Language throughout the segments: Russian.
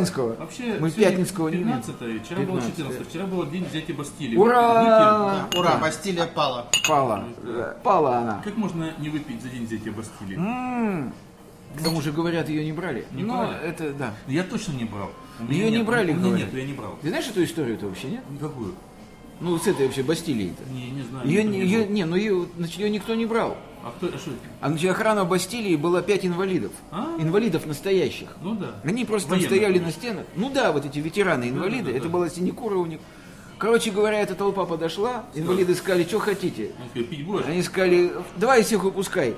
Воскресенского. Вообще, мы Пятницкого не имеем. 15 вчера было 15. 14 вчера был день взятия Бастилии. Ура! Ура, Бастилия пала. Пала. Да, Пала она. Как можно не выпить за день взятия Бастилии? М, К тому же, говорят, ее не брали. Не Но брали? это, да. Я точно не брал. Ее не брали, У меня говорят. нет, я не брал. Ты знаешь эту историю-то вообще, нет? Никакую. Ну, с этой вообще Бастилии-то. Не, не знаю. Ее, не, не ее, не, ну ее, значит, ее никто не брал. А кто, а что это? А значит, охрана Бастилии была пять инвалидов. А? Инвалидов настоящих. Ну да. Они просто там Военных, стояли на конечно. стенах. Ну да, вот эти ветераны-инвалиды, Да, да, да, это да. была синекура у них. Короче говоря, эта толпа подошла, инвалиды сказали, что хотите. Они сказали, давай всех выпускай.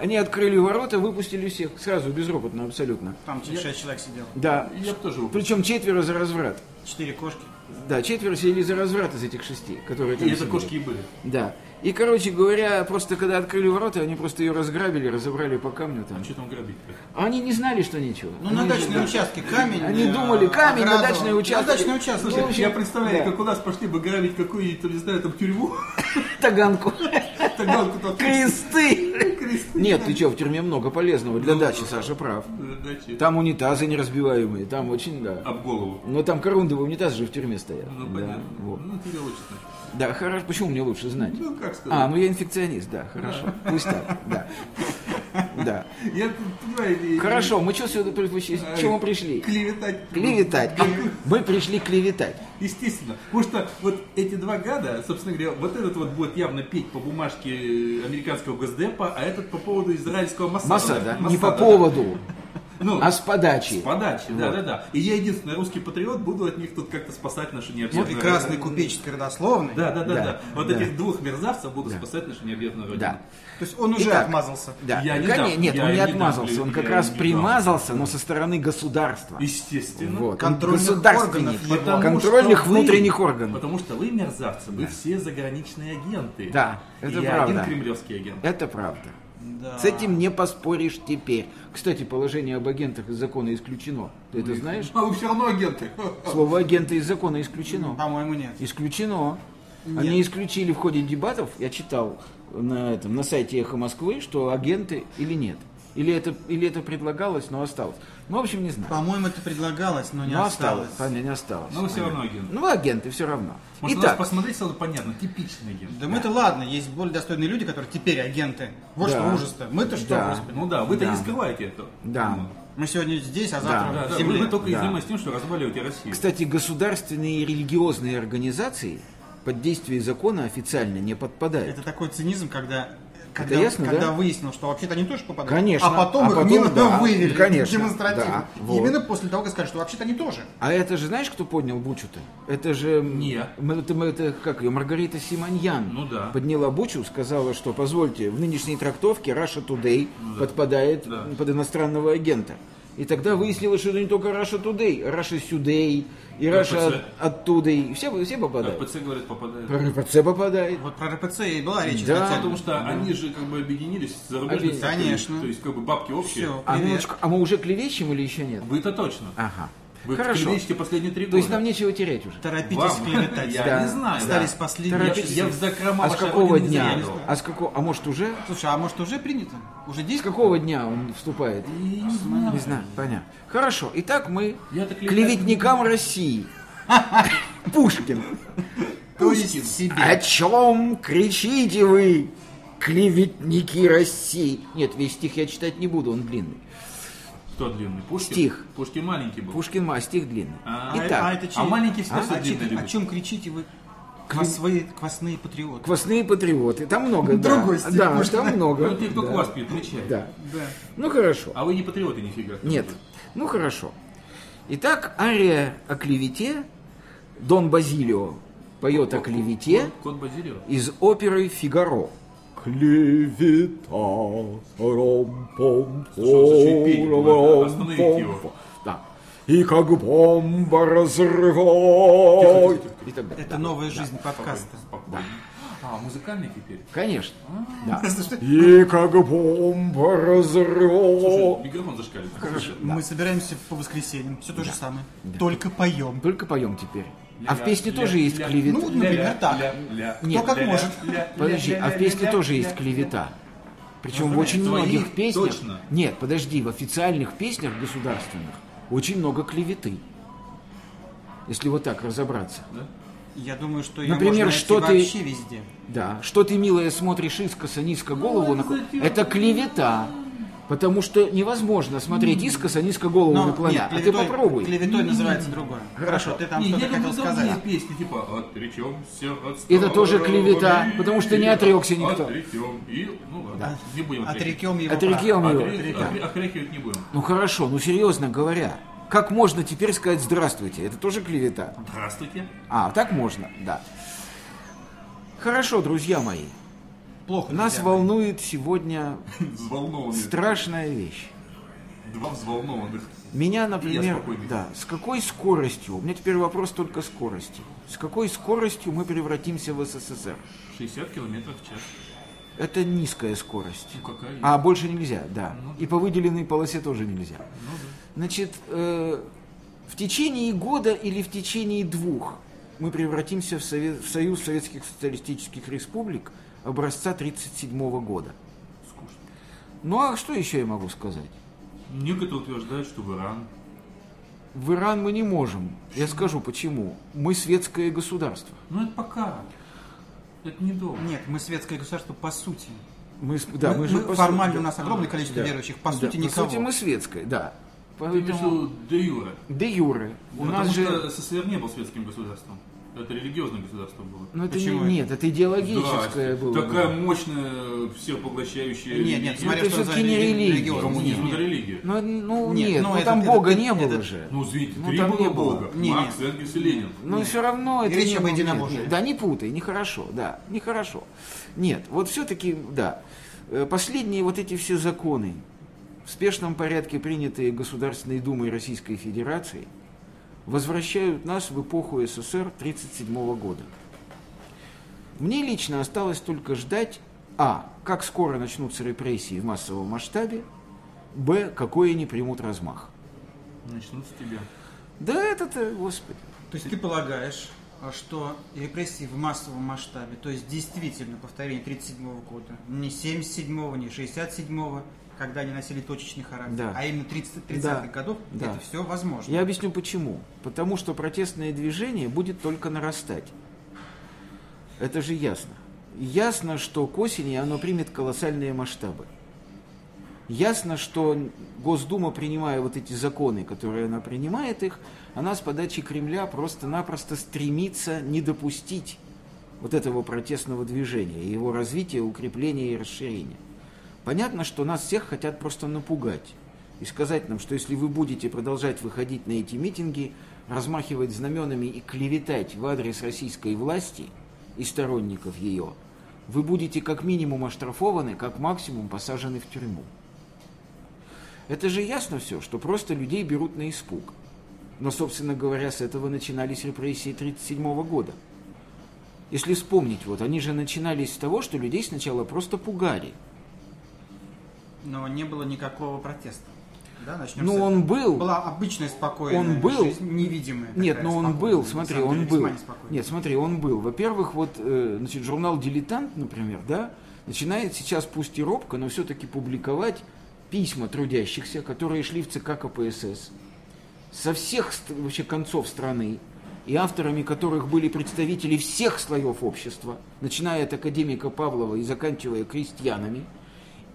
Они открыли ворота, выпустили всех, сразу, безропотно абсолютно. Там шесть человек сидело. Да. Я бы тоже. Причем четверо за разврат. Четыре кошки. Да, четверо сидели за разврат из этих шести, которые там И это кошки и были. Да. И, короче говоря, просто когда открыли ворота, они просто ее разграбили, разобрали по камню там. А что там грабить-то? А Они не знали, что ничего. Ну, на Они- дачные участки камень. Они э, думали, камень на ограду. дачные участки. На дачные участки. Ну, в общем, я представляю, да. как у нас пошли бы грабить какую-нибудь, не знаю, там тюрьму. Таганку. Таганку. Кресты. Нет, ты что, в тюрьме много полезного для дачи, Саша прав. Дачи. Там унитазы неразбиваемые, там очень, да. Об голову. Но там корундовый унитаз же в тюрьме стоят. Ну, да, понятно. вот. Ну, тебе лучше знать. Да, хорошо. Почему мне лучше знать? Ну, как сказать. А, ну я инфекционист, да, хорошо. Пусть так, да. Да. Я, тут, понимаете, Хорошо, мы что сюда пришли? Чего мы пришли? Клеветать. Клеветать. Мы пришли клеветать. Естественно. Потому что вот эти два гада, собственно говоря, вот этот вот будет явно петь по бумажке американского госдепа, а этот по поводу израильского Моссада. Масада, не по да. поводу, Ну, а с подачи. с подачи, да, да, да. И я единственный русский патриот буду от них тут как-то спасать нашу Ну, необъятную прекрасной купеческой родословной. Да, да, да, Да, да. Вот да. этих двух мерзавцев буду спасать нашу необъятную родину. Да. То есть он уже Итак. отмазался. Да. Я не Конечно, дам, нет, я он не не дам, отмазался, он я как не раз дам. примазался, но со стороны государства. Естественно. Вот. Контрольных органов его. Потому Контрольных что вы- внутренних органов. Потому что вы мерзавцы, вы все заграничные агенты. Да, это И я правда. один кремлевский агент. Это правда. Да. С этим не поспоришь теперь. Кстати, положение об агентах из закона исключено. Ты это знаешь? А вы все равно агенты. Слово агенты из закона исключено. По-моему, нет. Исключено. Они исключили в ходе дебатов, я читал на, этом, на сайте Эхо Москвы, что агенты или нет. Или это, или это предлагалось, но осталось. Ну, в общем, не знаю. По-моему, это предлагалось, но не но осталось. осталось. Понятно, не осталось. Но вы все равно агенты. Ну, агенты все равно. Может, нас Итак, посмотреть сразу понятно, типичный агент. Да мы-то ладно, есть более достойные люди, которые теперь агенты. Вот Да. что ужас-то. Мы-то что, Да. господи? Ну да, вы-то Да. не скрываете это. Да. Ну, Мы сегодня здесь, а Да. завтра Да, в да, земле. вы, вы только Да. занимаетесь тем, что разваливаете Россию. кстати, государственные и религиозные организации под действие закона официально не подпадают. Это такой цинизм, когда, когда, ясно, когда да? выяснилось, что вообще-то они тоже попадают. Конечно. А потом А их потом, мимо да, вывели конечно, демонстративно. да, вот. Именно после того, как сказали, что вообще-то они тоже. А это же знаешь, кто поднял Бучу-то? Это же... м, Не. м, Это, это как ее? Маргарита Симоньян. Ну да. Подняла Бучу, сказала, что, позвольте, в нынешней трактовке Russia Today подпадает Ну Да. м, под иностранного агента. И тогда выяснилось, что это не только Russia Today, Russia Сюдей, и РПЦ. от- оттуда, и все, все попадают. РПЦ, говорят, попадает. Про РПЦ попадает. Вот про РПЦ и была речь, Да. Потому что они же как бы объединились с зарубежной. Конечно. То есть как бы бабки общие. Все, А, минуточку, а мы уже клевещем или еще нет? Вы-то точно. Ага. Вы Хорошо. клевещете последние три То года. есть нам нечего терять уже. Торопитесь Вам? клеветать. Я Да. не знаю. Остались да. последние Торопитесь. Я в закрома А с какого дня? А с какого? А может уже? Слушай, а может уже принято? Уже С действует? какого дня он вступает? Не знаю. Не знаю, понятно. Хорошо, итак, мы клеветникам России. Пушкин. То есть себе. О чем кричите вы, клеветники России? Нет, весь стих я читать не буду, он длинный. Кто длинный? Пушкин? Стих. Пушкин маленький был. Пушкин, ма, стих длинный. А, А, а Итак, это а чей- маленький всегда а, все а длинное чей- любит. О чем кричите вы? Квасные, квасные патриоты. квасные патриоты, там много, да. Другой стих Да, Пушкина. там много. Ну, те, кто да. квас пьет, чай. Да. Да. Ну хорошо. А вы не патриоты нифига. Нет. Ну хорошо. Итак, ария о клевете. Дон Базилио поет о клевете Кот Базилио. из оперы «Фигаро». Клевета, ром-пом, Слушай, он еще и петь будет, да? Остановить его. ром-пом. Да. И как бомба разрывает. Это новая жизнь подкаста. А, музыкальный теперь? Конечно. Да. Ну, И как бомба разрывает. Слушай, микрофон зашкаливает. Хорошо. Мы собираемся по воскресеньям. Все то же самое. Только поем. Только поем теперь. А в песне тоже есть клевета. Ну, например, так. Нет, Кто как может. Подожди, а в песне тоже есть клевета. Причем в очень Твоих многих песнях. точно. Нет, подожди, в официальных песнях государственных очень много клеветы. Если вот так разобраться. Я думаю, что Например, можно что ты- вообще везде. Да. Что ты, милая, смотришь искоса, низко голову на... Это клевета. Потому что невозможно смотреть искоса, низко голову Но наклоня. нет, а ты клеветой- попробуй. Клеветой называется другое. Хорошо, ты там что-то хотел сказать. песни, типа «Отречемся от Это тоже клевета, потому что не отрекся никто. Отрекем и... Ну ладно, не будем Отрекем его Отрекем его. Отре- Да. отре- Отрекивать не будем. Ну хорошо, ну серьезно говоря, как можно теперь сказать «здравствуйте»? Это тоже клевета. Здравствуйте. А, так можно, да. Хорошо, друзья мои. Плохо. Нас друзья. волнует сегодня страшная вещь. Два взволнованных. Меня, например, да, с какой скоростью, у меня теперь вопрос только скорости, с какой скоростью мы превратимся в СССР? 60 километров в час. Это низкая скорость. Ну какая? А больше нельзя, да. И по выделенной полосе тоже нельзя. Значит, э, в течение года или в течение двух мы превратимся в, Совет- в Союз Советских Социалистических Республик образца 1937 года. Скучно. Ну а что еще я могу сказать? Некоторые утверждают, что в Иран. В Иран мы не можем. Я скажу почему. Мы светское государство. Ну это пока. Это недолго. Нет, мы светское государство по сути. Мы, да, Мы- мы, же мы- по формально сути- у нас огромное количество да. верующих, по Да, сути По никого. сути мы светское, да. Ты имеешь в Поэтому виду де юре. де юре. У Потому нас же... что СССР не был светским государством. Это религиозное государство было. Ну это не, Почему нет, это идеологическое Здрасте. было. Такая да. мощная, всех поглощающая Нет, нет, религия. смотря это что за всё-таки не рели- религия. Коммунизм Нет, это религия. Ну, ну, Нет, нет, ну, ну, это- там это- Бога это- не было это- же. Ну, извините, Ну, три там было не было. Бога. Не, Маркс, нет. Энгельс и Ленин. Но все равно это Речь не об единобожии. нет, Да, не путай, нехорошо, да, нехорошо. Нет, вот все-таки, да, э, последние вот эти все законы, в спешном порядке принятые Государственной Думой Российской Федерации, возвращают нас в эпоху СССР 1937 года. Мне лично осталось только ждать, а, как скоро начнутся репрессии в массовом масштабе, б, какой они примут размах. Начнут с тебя. Да это-то, господи. То есть ты полагаешь, а, что репрессии в массовом масштабе, то есть действительно повторение 1937 года, не 77 не 67 когда они носили точечный характер, Да. а именно 30 30-х Да. годов, Да. это все возможно. Я объясню почему. Потому что протестное движение будет только нарастать. Это же ясно. Ясно, что к осени оно примет колоссальные масштабы. Ясно, что Госдума, принимая вот эти законы, которые она принимает их, она с подачи Кремля просто-напросто стремится не допустить вот этого протестного движения, его развития, укрепления и расширения. Понятно, что нас всех хотят просто напугать и сказать нам, что если вы будете продолжать выходить на эти митинги, размахивать знаменами и клеветать в адрес российской власти и сторонников ее, вы будете как минимум оштрафованы, как максимум посажены в тюрьму. Это же ясно все, что просто людей берут на испуг. Но, собственно говоря, с этого начинались репрессии 1937 года. Если вспомнить, вот они же начинались с того, что людей сначала просто пугали. Но не было никакого протеста. Да, начнем Ну, с этого. он был. Была обычная спокойная Он был. жизнь, невидимая. Нет, но он был, смотри, самом он деле, был. Нет, смотри, он был. Во-первых, вот, э, значит, журнал «Дилетант», например, да, начинает сейчас, пусть и робко, но все-таки публиковать письма трудящихся, которые шли в ЦК КПСС со всех вообще концов страны, и авторами которых были представители всех слоев общества, начиная от академика Павлова и заканчивая крестьянами,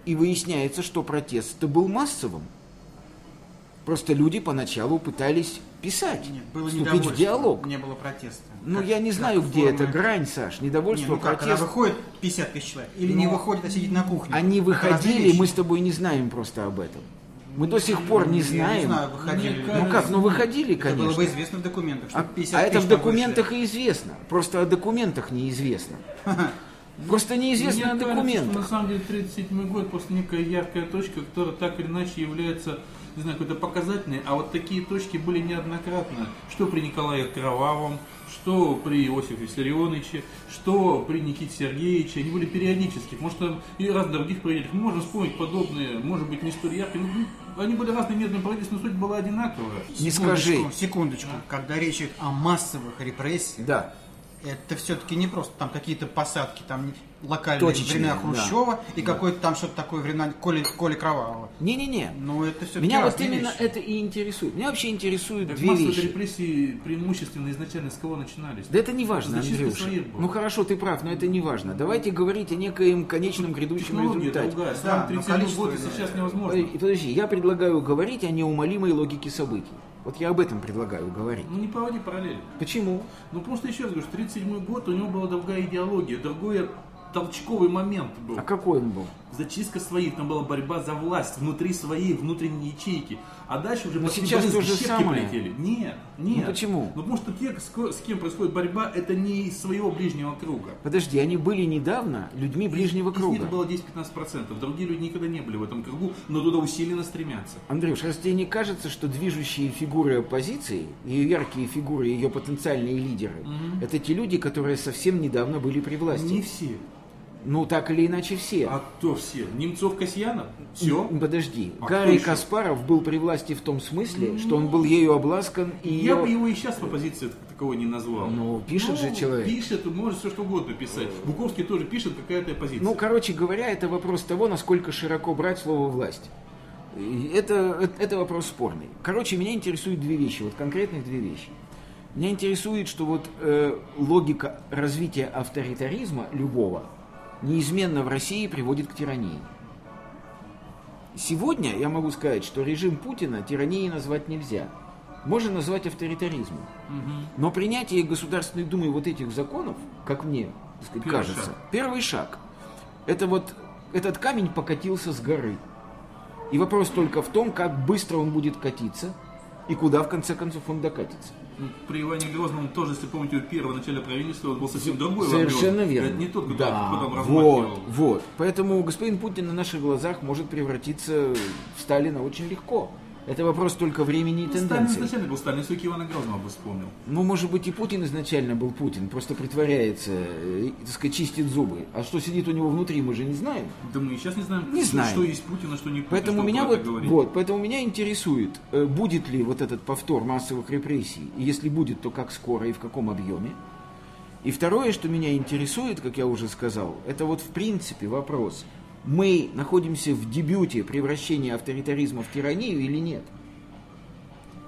и выясняется, что протест-то был массовым. Просто люди поначалу пытались писать, Нет, было вступить в диалог. не было протеста. Ну, Как- я не знаю, где форма- эта грань, Саш, Не, недовольство, ну как, когда протест. выходит 50 тысяч человек, или не Ну, выходит, а сидит на кухне. Они Это выходили, мы с тобой не знаем просто об этом. Мы до сих пор не Я знаем. не знаю, выходили. Ли. Ну как, ну выходили, Это было конечно. бы известно в документах, что А, 50 а это в документах и известно. Просто о документах неизвестно. Просто неизвестны Мне кажется, документы. что на самом деле 37 год просто некая яркая точка, которая так или иначе является не знаю, какой-то показательной, а вот такие точки были неоднократно, что при Николае Кровавом, что при Иосифе Виссарионовиче, что при Никите Сергеевиче, они были периодически, может там и раз других правительств, мы можем вспомнить подобные, может быть не столь яркие, но они были разные медные правительства, но суть была одинаковая. Не Секундочку, скажи. Секундочку. Когда речь идет о массовых репрессиях, Да. Это все-таки не просто там какие-то посадки, там локальные Точечные, времена да. Хрущева и какое-то там что-то такое времена Коли, Коли Кровавого. Не-не-не. Ну, это все Меня вот именно это и интересует. Меня вообще интересуют Так две массовые вещи. репрессии преимущественно изначально с кого начинались? Да это не важно, Андрюша. Ну хорошо, ты прав, но это не важно. Давайте говорить о некоем конечном грядущем Технология результате. другая, Да, сам но 37 количество год и иное. сейчас невозможно. Подожди, я предлагаю говорить о неумолимой логике событий. Вот я об этом предлагаю говорить. Ну не проводи параллель. Почему? Ну просто еще раз говорю, что 37 год у него была другая идеология, другой толчковый момент был. А какой он был? Зачистка своих, там была борьба за власть внутри своей внутренней ячейки. А дальше уже Но сейчас брызги, то же щепки самое. полетели. Нет, нет. Ну почему? Ну потому что те, с кем происходит борьба, это не из своего ближнего круга. Подожди, они были недавно людьми ближнего Из круга. них было 10-15%. Другие люди никогда не были в этом кругу, но туда усиленно стремятся. Андрюш, раз тебе не кажется, что движущие фигуры оппозиции, ее яркие фигуры, ее потенциальные лидеры, это те люди, которые совсем недавно были при власти? Не все. Ну, так или иначе все. А кто все? Немцов, Касьянов? Все? Подожди. А Гарри? Каспаров был при власти в том смысле, что он был ею обласкан и Я ее... бы его и сейчас по позиции таковой не назвал. Ну, пишет же человек. Пишет, может все что угодно писать. Буковский тоже пишет, какая-то позиция. Ну, короче говоря, это вопрос того, насколько широко брать слово «власть». Это, это, это вопрос спорный. Короче, меня интересуют две вещи, вот конкретных две вещи. Меня интересует, что вот э, логика развития авторитаризма любого неизменно в России приводит к тирании. Сегодня я могу сказать, что режим Путина тиранией назвать нельзя. Можно назвать авторитаризмом. Но принятие Государственной Думой вот этих законов, как мне сказать, Первый кажется, шаг. первый шаг. Это вот этот камень покатился с горы. И вопрос только в том, как быстро он будет катиться и куда в конце концов он докатится. При Иване Грозном тоже, если помните, первое начале правительства он был совсем другой. Иван Совершенно Грозный. верно. Это не тот, кто да, потом вот, вот. Поэтому господин Путин на наших глазах может превратиться в Сталина очень легко. Это вопрос только времени и Ну, Сталин тенденции. изначально был Сталин, если Ивана Грозного бы вспомнил. Ну, может быть, и Путин изначально был Путин, просто притворяется, э, так сказать, чистит зубы. А что сидит у него внутри, мы же не знаем. Да мы и сейчас не знаем, Не что, знаем. что есть Путин, а что не Путин. Поэтому меня вот, говорить. вот, поэтому меня интересует, э, будет ли вот этот повтор массовых репрессий, и если будет, то как скоро и в каком объеме. И второе, что меня интересует, как я уже сказал, это вот в принципе вопрос, мы находимся в дебюте превращения авторитаризма в тиранию или нет.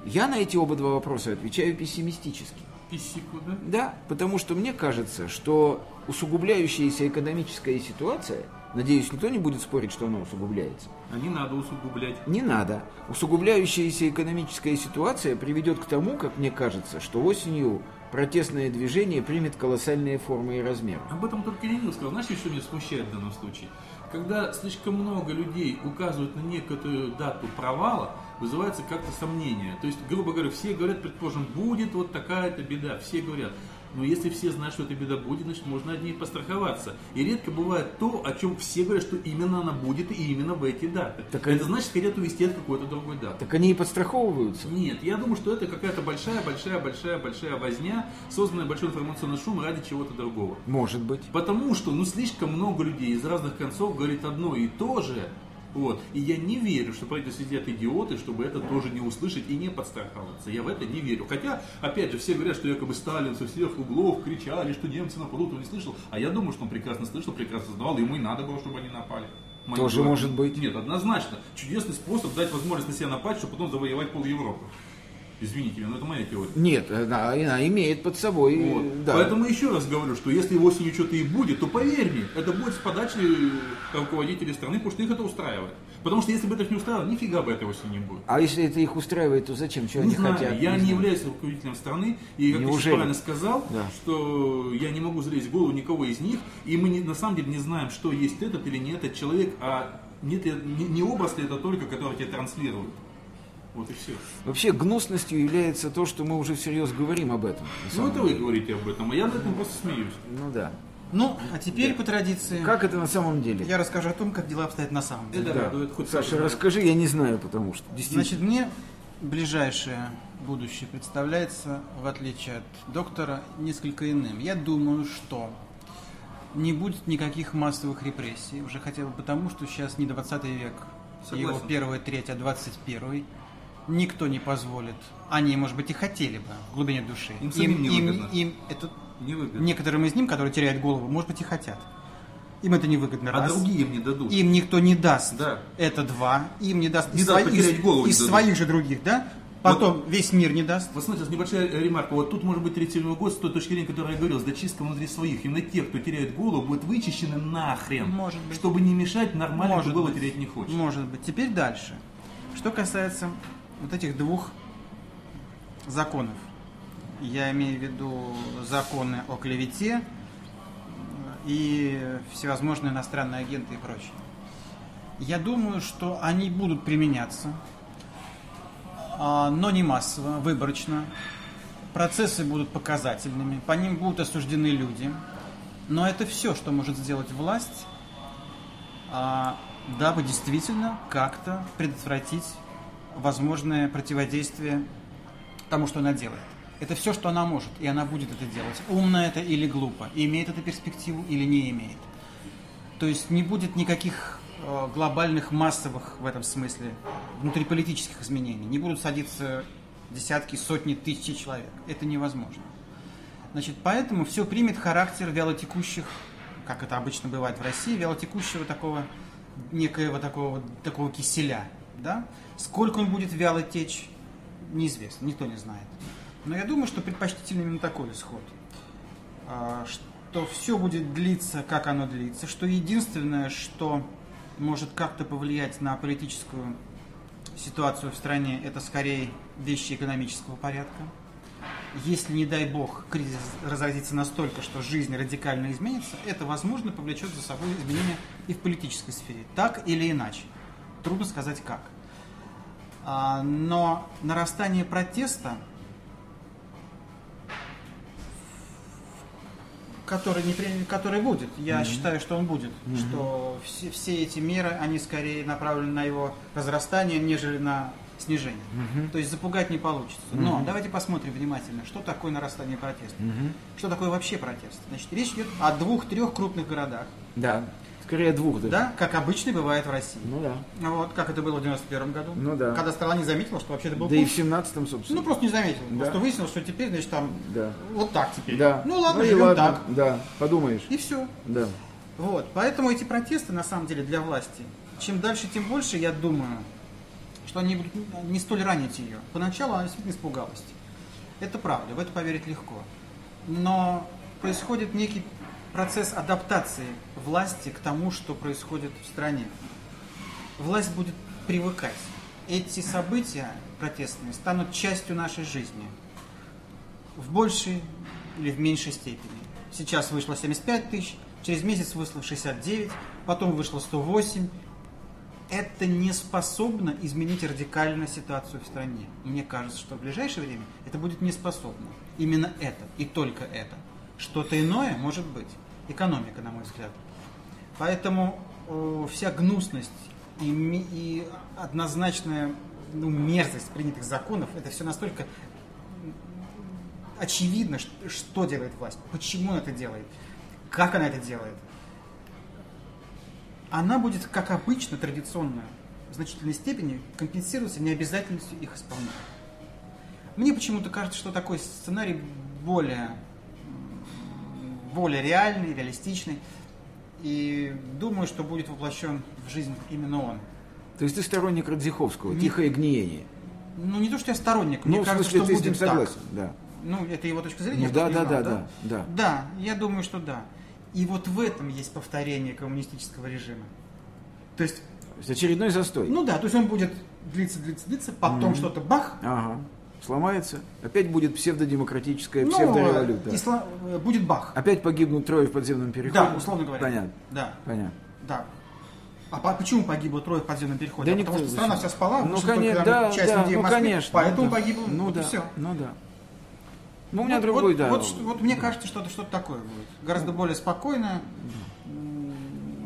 Я на эти оба два вопроса отвечаю пессимистически. Писику, да? Да, потому что мне кажется, что усугубляющаяся экономическая ситуация, надеюсь, никто не будет спорить, что она усугубляется, А не надо усугублять. не надо. Усугубляющаяся экономическая ситуация приведет к тому, как мне кажется, что осенью протестное движение примет колоссальные формы и размеры. Об этом только Ленин сказал. Знаешь, что меня смущает в данном случае? Когда слишком много людей указывают на некоторую дату провала, вызывается как-то сомнение. То есть, грубо говоря, все говорят, предположим, будет вот такая-то беда. Все говорят. Но если все знают, что эта беда будет, значит, можно от ней постраховаться. И редко бывает то, о чем все говорят, что именно она будет и именно в эти даты. Так это это- значит, хотят увести от какой-то другой даты. Так они и подстраховываются. Нет, я думаю, что это какая-то большая, большая, большая, большая возня, созданная большой информационный шум ради чего-то другого. Может быть. Потому что, ну, слишком много людей из разных концов говорит одно и то же. Вот. И я не верю, что правительство сидят идиоты, чтобы это тоже не услышать и не подстраховаться. Я в это не верю. Хотя, опять же, все говорят, что якобы Сталин со всех углов кричали, что немцы нападут, он не слышал. А я думаю, что он прекрасно слышал, прекрасно знал, ему и надо было, чтобы они напали. Тоже дела. может быть. Нет, однозначно. Чудесный способ дать возможность на себя напасть, чтобы потом завоевать пол Европы. Извините меня, но это моя теория. Нет, э, да, она имеет под собой... э, Вот. да. Поэтому еще раз говорю, что если осенью что-то и будет, то поверь мне, это будет с подачи руководителей страны, потому что их это устраивает. Потому что если бы это их не устраивало, нифига бы этой осени не будет. А если это их устраивает, то зачем? Чего Не они знаю, хотят? я не знаю. являюсь руководителем страны, и как ты Неужели? сейчас правильно сказал, Да. что я не могу залезть в голову никого из них, и мы не- на самом деле не знаем, что есть этот или не этот человек, а нет не, не образ ли это только, который тебе транслируют. Вот и все. Вообще гнусностью является то, что мы уже всерьез говорим об этом. на Ну это вы деле. говорите об этом, а я над этим просто смеюсь. Ну да. Ну, а теперь по традиции Как это на самом деле? я расскажу о том, как дела обстоят на самом деле. Это Да. радует. Хоть Саша, как-то. расскажи, я не знаю, потому что действительно. Значит, мне ближайшее будущее представляется, в отличие от доктора, несколько иным. Я думаю, что не будет никаких массовых репрессий, уже хотя бы потому, что сейчас не 20 век, его Согласен. первая треть, а 21 Никто не позволит. Они, может быть, и хотели бы в глубине души. Им самим невыгодно. им это Невыгодно. некоторым из них, которые теряют голову, может быть, и хотят. Им это невыгодно. А раз. другие им не дадут. Им никто не даст. Да. Это два. Им не даст Не из, даст своих- потерять голову, не из дадут. своих же других, да? Потом весь мир не даст. Вот смотрите, небольшая ремарка. Вот тут может быть 37 год с той точки зрения, которую я говорил, с дочисткой внутри своих. Именно те, кто теряет голову, будут вычищены нахрен. Может быть. Чтобы не мешать нормально, Может кто голову терять не хочет. Может быть. Теперь дальше. Что касается вот этих двух законов. Я имею в виду законы о клевете и всевозможные иностранные агенты и прочее. Я думаю, что они будут применяться, а, но не массово, выборочно. Процессы будут показательными, по ним будут осуждены люди. Но это все, что может сделать власть, а, дабы действительно как-то предотвратить возможное противодействие тому, что она делает. Это все, что она может, и она будет это делать. Умно это или глупо, имеет это перспективу или не имеет. То есть не будет никаких э, глобальных массовых в этом смысле внутриполитических изменений. Не будут садиться десятки, сотни, тысячи человек. Это невозможно. Значит, поэтому все примет характер вялотекущих, как это обычно бывает в России, вялотекущего такого, некоего такого, такого киселя. Да? Сколько он будет вяло течь, неизвестно, никто не знает. Но я думаю, что предпочтительно именно такой исход. А, Что все будет длиться, как оно длится, что единственное, что может как-то повлиять на политическую ситуацию в стране, это скорее вещи экономического порядка. Если, не дай бог, кризис разразится настолько, что жизнь радикально изменится, это, возможно, повлечет за собой изменения и в политической сфере. Так или иначе. Трудно сказать как. А, Но нарастание протеста, который, не, который будет, я считаю, что он будет, что все, все эти меры, они скорее направлены на его разрастание, нежели на снижение. То есть запугать не получится. Но давайте посмотрим внимательно, что такое нарастание протеста. Что такое вообще протест? Значит, речь идет о двух-трех крупных городах, Да. Скорее двух даже. да, как обычно бывает в России. Ну да. Вот, как это было в 91 году. Ну да. Когда страна не заметила, что вообще это был Да и путь. в 17-м, собственно. Ну, просто не заметила. Да. Просто выяснилось, что теперь, значит, там Да. вот так теперь. Да. Ну ладно, и живем ладно. так. Да, подумаешь. И все. Да. Вот. Поэтому эти протесты, на самом деле, для власти, чем дальше, тем больше, я думаю, что они будут не столь ранить ее. Поначалу она действительно испугалась. Это правда, в это поверить легко. Но происходит некий процесс адаптации власти к тому, что происходит в стране. Власть будет привыкать. Эти события протестные станут частью нашей жизни. В большей или в меньшей степени. Сейчас вышло 75 тысяч, через месяц вышло 69, потом вышло 108. Это не способно изменить радикально ситуацию в стране. Мне кажется, что в ближайшее время это будет не способно. Именно это и только это. Что-то иное может быть. Экономика, на мой взгляд. Поэтому э, вся гнусность и, и однозначная ну, мерзость принятых законов, это все настолько очевидно, ш- что делает власть, почему она это делает, как она это делает. Она будет, как обычно, традиционно, в значительной степени компенсироваться необязательностью их исполнения. Мне почему-то кажется, что такой сценарий более, более реальный, реалистичный. И думаю, что будет воплощен в жизнь именно он. То есть ты сторонник Радзиховского, Не- тихое гниение. Ну, не то, что я сторонник, Ну, мне кажется, смысле, что ты с будет ним так. согласен, да. Ну, это его точка зрения. Ну, да, так да, да, да, да. Да, я думаю, что да. И вот в этом есть повторение коммунистического режима. То есть, То есть очередной застой. ну да, то есть он будет длиться, длиться, длиться, потом что-то бах, Ага. Сломается. Опять будет псевдодемократическая ну, псевдореволюция. и сла- э, будет бах. Опять погибнут трое в подземном переходе. Да, условно говоря. Понятно. Да, Понятно. да. А по- почему погибло трое в подземном переходе? Да а потому что страна вся спала, Ну, конечно, да, часть да, людей в ну, Москве, конечно. поэтому ну, да. погибло, Ну вот и да, все. ну да. Ну, у меня Вот- другой, вот, да. Вот, что- вот мне кажется, что это что-то такое будет. Гораздо более спокойное,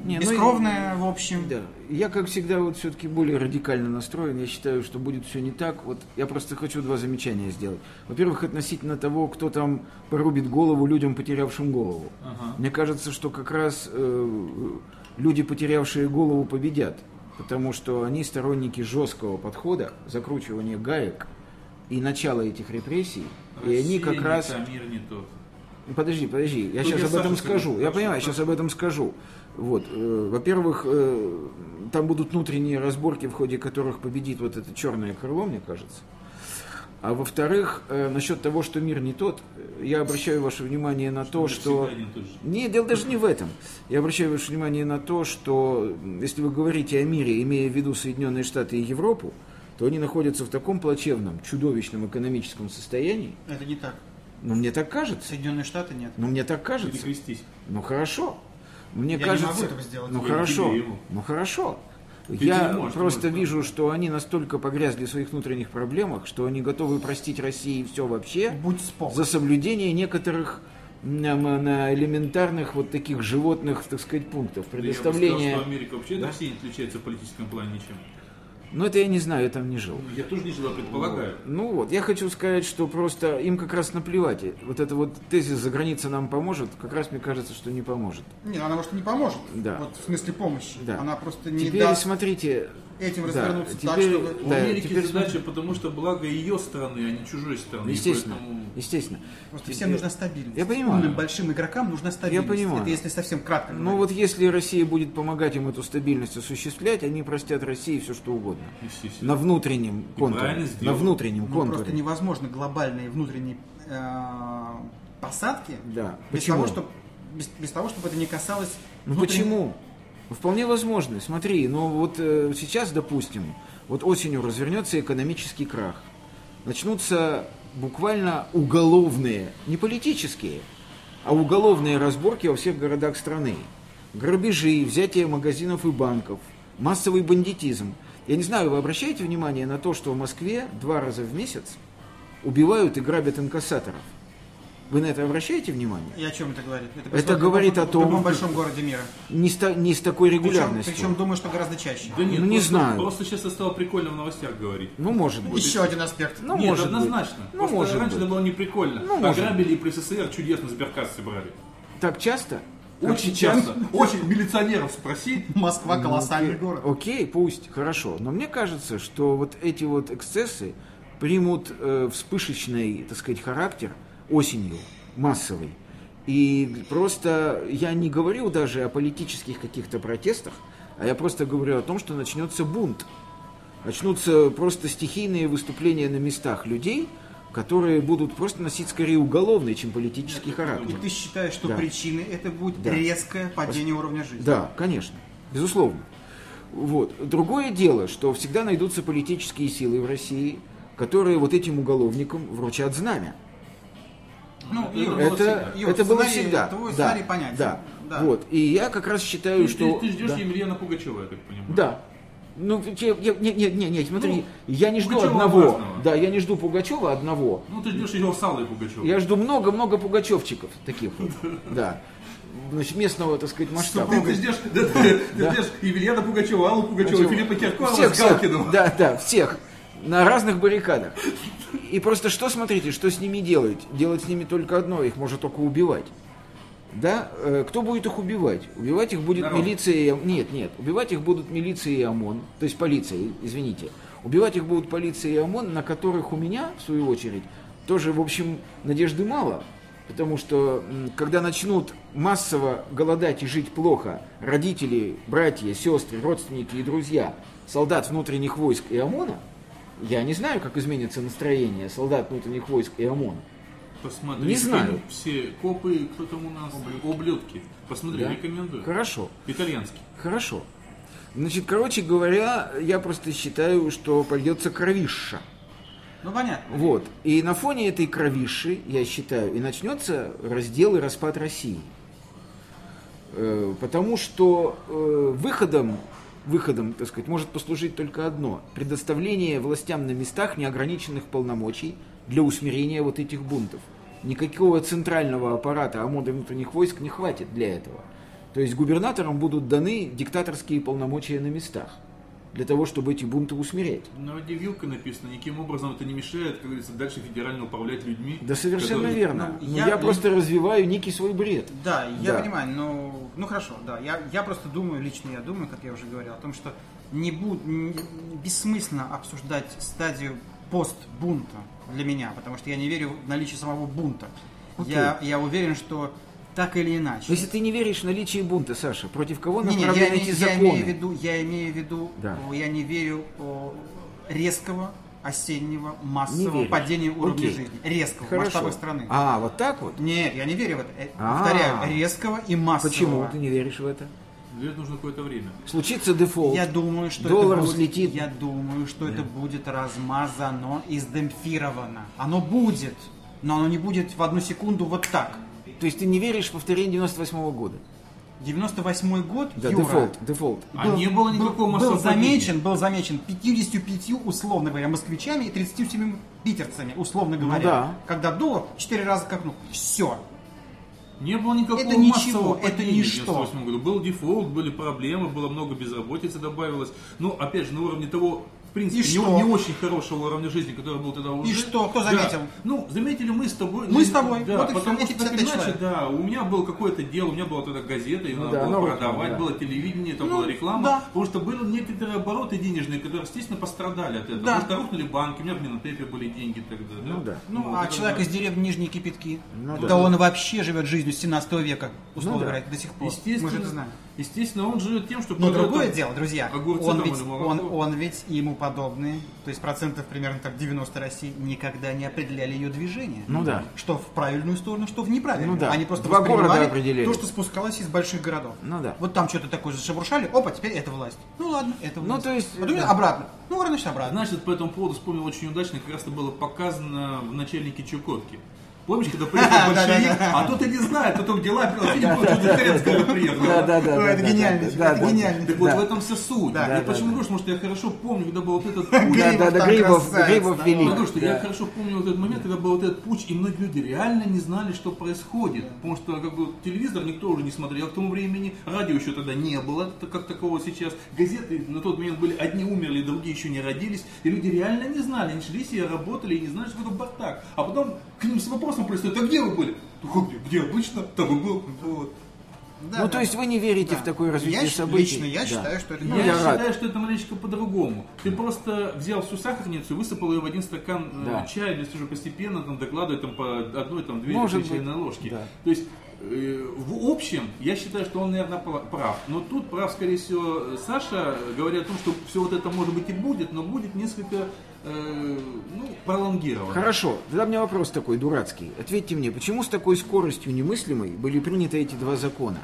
Не, ну и- бескровное, в общем. Да. Я, как всегда, вот все-таки более радикально настроен. Я считаю, что будет все не так. Вот я просто хочу два замечания сделать. Во-первых, относительно того, кто там порубит голову людям, потерявшим голову. Ага. Мне кажется, что как раз э, люди, потерявшие голову, победят. Потому что они сторонники жесткого подхода, закручивания гаек и начала этих репрессий. и они Россия как не раз... та, мир не тот. Подожди, подожди, я Ну, сейчас я об этом скажу. Я понимаю, сейчас об этом скажу. Вот, э, во-первых, э, там будут внутренние разборки, в ходе которых победит вот это черное крыло, мне кажется. А во-вторых, э, насчет того, что мир не тот, я обращаю ваше внимание на то, что... и тот же. Не, дело даже не в этом. Я обращаю ваше внимание на то, что если вы говорите о мире, имея в виду Соединенные Штаты и Европу, то они находятся в таком плачевном, чудовищном экономическом состоянии. Это не так. Ну, мне так кажется. Соединенные Штаты нет. Ну, мне так кажется. Перекрестись. Ну хорошо. Мне Я не кажется. могу этого сделать. Ну Вы хорошо. Ну хорошо. Ты Я не можешь, просто можешь, вижу, что они настолько погрязли в своих внутренних проблемах, что они готовы простить России все вообще Будь за соблюдение некоторых на элементарных вот таких животных, так сказать, пунктов. Да Я бы Предоставление. сказал, что Америка вообще Да? от России не отличается в политическом плане ничем. Но это я не знаю, я там не жил. Я тоже не жила, предполагаю. Ну вот, я хочу сказать, что просто им как раз наплевать. Вот это вот тезис «за граница нам поможет», как раз мне кажется, что не поможет. Не, она может не поможет. Да. Вот в смысле помощи. Да. Она просто не Теперь даст смотрите, этим да, развернуться так, теперь- чтобы... У Да, Америки теперь задача, потому что благо ее страны, а не чужой страны. Естественно, поэтому- естественно. Просто Теперь- всем нужна стабильность. Я понимаю. Умным большим игрокам нужна стабильность. понимаю. Это если совсем кратко Ну вот если Россия будет помогать им эту стабильность осуществлять, они простят России все что угодно. Естественно. На внутреннем контуре. На внутреннем Ну, просто контуре. невозможно глобальные внутренние э, посадки Да. без Почему? того, чтобы без, без того, чтобы это не касалось Ну внутренних- почему? Вполне возможно. Смотри, ну вот э, сейчас, допустим, вот осенью развернется экономический крах. Начнутся буквально уголовные, не политические, а уголовные разборки во всех городах страны. Грабежи, взятие магазинов и банков, массовый бандитизм. Я не знаю, вы обращаете внимание на то, что в Москве два раза в месяц убивают и грабят инкассаторов? Вы на это обращаете внимание? И о чем это говорит? Это в говорит о том- В любом большом городе мира. Не с, не с такой Причем, регулярностью. причем думаю, что гораздо чаще. Да нет, Ну, не просто, знаю. Просто сейчас это стало прикольно в новостях говорить. Ну, может быть. Еще один аспект. Ну, Нет, может быть. однозначно. Ну, Просто может раньше быть. это было не прикольно. Ну, может Ограбили и при СССР чудесно сберкассы брали. Так часто? Очень часто. Очень милиционеров спроси. Москва Ну, колоссальный город. Окей, пусть, хорошо. Но мне кажется, что вот эти вот эксцессы примут э, вспышечный, так сказать, характер осенью, массовый. И просто я не говорю даже о политических каких-то протестах, а я просто говорю о том, что начнется бунт. Начнутся просто стихийные выступления на местах людей, которые будут просто носить скорее уголовный, чем политический характер. И ты считаешь, что Да. причиной это будет Да. резкое падение уровня жизни? Да, конечно, безусловно. Вот. Другое дело, что всегда найдутся политические силы в России, которые вот этим уголовникам вручат знамя. Ну, Это Юр, было Это, всегда. Юр, это было сценарий- всегда. Твой да, сценарий понятен. Да. Да. Вот. И я как раз считаю, Ты, что... ты- ты ждешь да. Емельяна Пугачева, я так понимаю. Да. Ну, те- я- не, не, не, не, смотри, Ну, я не жду Пугачева одного. разного. Да, я не жду Пугачева одного. Ну, ты ждешь его Сала и Пугачева. Я жду много-много пугачевчиков таких вот. Да. Значит, местного, так сказать, масштаба. Ты, ты ждешь, да, ты, ты ждешь Емельяна Пугачева, Аллу Пугачева, Всех- Филиппа Киркорова всех, с. Галкиным. Да, да, всех. На разных баррикадах. И просто что, смотрите, что с ними делать? Делать с ними только одно, их можно только убивать. Да? Э, Кто будет их убивать? Убивать их будет Народ. милиция и... Нет, нет. Убивать их будут милиция и ОМОН. То есть полиция, извините. Убивать их будут полиция и ОМОН, на которых у меня, в свою очередь, тоже, в общем, надежды мало. Потому что, когда начнут массово голодать и жить плохо родители, братья, сестры, родственники и друзья солдат внутренних войск и ОМОНа, я не знаю, как изменится настроение солдат внутренних войск и ОМОНа. Посмотри, Не знаю. Все копы, кто там у нас, ублюдки. Посмотри, Да? рекомендую. Хорошо. Итальянский. Хорошо. Значит, короче говоря, я просто считаю, что польется кровища. Ну, понятно. Вот. И на фоне этой кровиши, я считаю, и начнется раздел и распад России. Э, Потому что э, выходом, выходом, так сказать, может послужить только одно. Предоставление властям на местах неограниченных полномочий для усмирения вот этих бунтов. никакого центрального аппарата ОМОНа внутренних войск не хватит для этого. То есть губернаторам будут даны диктаторские полномочия на местах для того, чтобы эти бунты усмирять. На воде вилка написано, никаким образом это не мешает, как говорится, дальше федерально управлять людьми. Да совершенно которые- верно. ну, Но я- я, просто развиваю некий свой бред. Да, я Да. понимаю, но ну хорошо, да. Я, я просто думаю, лично я думаю, как я уже говорил, о том, что не буд, н- бессмысленно обсуждать стадию постбунта для меня, потому что я не верю в наличие самого бунта. Окей. Я, я уверен, что так или иначе. Но если ты не веришь в наличие бунта, Саша, против кого Не, не, я, направлены эти я законы? имею в виду, я имею в виду, Да. я не верю о, резкого осеннего массового падения уровня Окей. жизни. Резкого Хорошо. масштабах страны. А, вот так вот? Нет, я не верю в это. Э, А. Повторяю, резкого и массового. Почему ты не веришь в это? Этого нужно какое-то время. Случится дефолт. Я думаю, что Доллар это будет, взлетит. Я думаю, что это будет размазано и сдемпфировано. Оно будет, но оно не будет в одну секунду вот так. То есть ты не веришь в повторение 98 года? 98 год, Да, Юра, дефолт, дефолт. А не было никакого был, массового замечен, был замечен 55 условно говоря москвичами и 37 питерцами, условно говоря. Ну да. Когда доллар 4 раза какнул. Все. Не было никакого Это ничего, массового это в ничто. 98 году. Был дефолт, были проблемы, было много безработицы добавилось. Ну, опять же, на уровне того, в принципе, И не, что? не очень хорошего уровня жизни, который был тогда уже. что? Кто Да. заметил? Ну, заметили мы с тобой. Мы Ну, с тобой. Да, Вот и потому что так 55 иначе, человек. да, у меня было какое-то дело, у меня была тогда газета, ее Ну надо да, было продавать, да. было телевидение, там Ну, была реклама. да. Потому что были некоторые обороты денежные, которые, естественно, пострадали от этого. Да. Потому что рухнули банки, у меня в Минотепе были деньги тогда. Ну да. Ну, Вот а человек да. из деревни Нижние Кипятки, Ну да. да. он вообще живет жизнью 17 века, условно Ну да. говоря, до сих пор. Естественно, Мы же это знаем. Естественно, он живет тем, что Но другое там дело, друзья, огурцы он ведь, он, он ведь и ему подобные, то есть процентов примерно так 90 России, никогда не определяли ее движение. Ну да. Что в правильную сторону, что в неправильную. Ну да. Они просто Два воспринимали определяли. то, что спускалось из больших городов. Ну да. Вот там что-то такое зашебуршали, опа, теперь это власть. Ну ладно, это Ну, власть. то есть, Потом да. обратно. Ну, значит, обратно. Значит, по этому поводу вспомнил очень удачно, как раз это было показано в начальнике Чукотки. Помнишь, когда приехал большевик, а тут и не знает, тут он дела а какой-то Духаренского приехал. Да, да, да. Это да, гениально, да, это гениально. Так вот в этом вся суть. Да, я почему говорю, что, может, я хорошо помню, когда был вот этот путь. да, да, Грибов, Грибов велик. говорю, что я хорошо помню вот этот момент, когда был вот этот путь, и многие люди реально не знали, что происходит. Потому что как бы, телевизор никто уже не смотрел к тому времени, радио еще тогда не было, как такого сейчас. Газеты на тот момент были, одни умерли, другие еще не родились. И люди реально не знали, они шли себе, работали и не знали, что это бардак. А потом к ним с вопросом пристают, а где вы были? «Ну, как где? Где обычно? Там и был. Вот. Да, Ну, да. то есть вы не верите Да. в такое развитие Я событий? Лично я Да. считаю, что это Ну, я я рад. считаю, что это маленечко по-другому. Ты просто взял всю сахарницу и высыпал ее в один стакан э, Да. чая, или уже постепенно там докладывать там, по одной, там, две Может или три чайной ложки. Да. То есть э, в общем, я считаю, что он, наверное, прав. Но тут прав, скорее всего, Саша, говоря о том, что все вот это может быть и будет, но будет несколько э, ну, пролонгировано. Хорошо, тогда у меня вопрос такой дурацкий. Ответьте мне, почему с такой скоростью немыслимой были приняты эти два закона?